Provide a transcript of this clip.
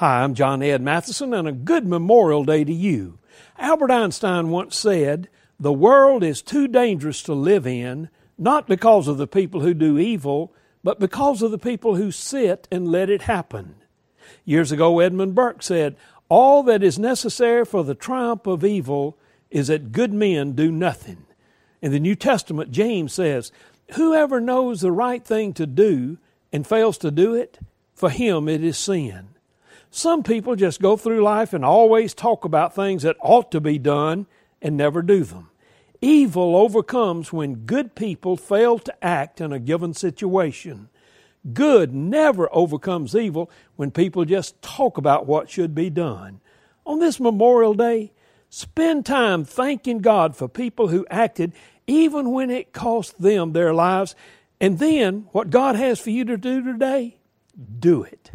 Hi, I'm John Ed Mathison, and a good Memorial Day to you. Albert Einstein once said, The world is too dangerous to live in, not because of the people who do evil, but because of the people who sit and let it happen. Years ago, Edmund Burke said, All that is necessary for the triumph of evil is that good men do nothing. In the New Testament, James says, Whoever knows the right thing to do and fails to do it, for him it is sin. Some people just go through life and always talk about things that ought to be done and never do them. Evil overcomes when good people fail to act in a given situation. Good never overcomes evil when people just talk about what should be done. On this Memorial Day, spend time thanking God for people who acted even when it cost them their lives. And then, what God has for you to do today, do it.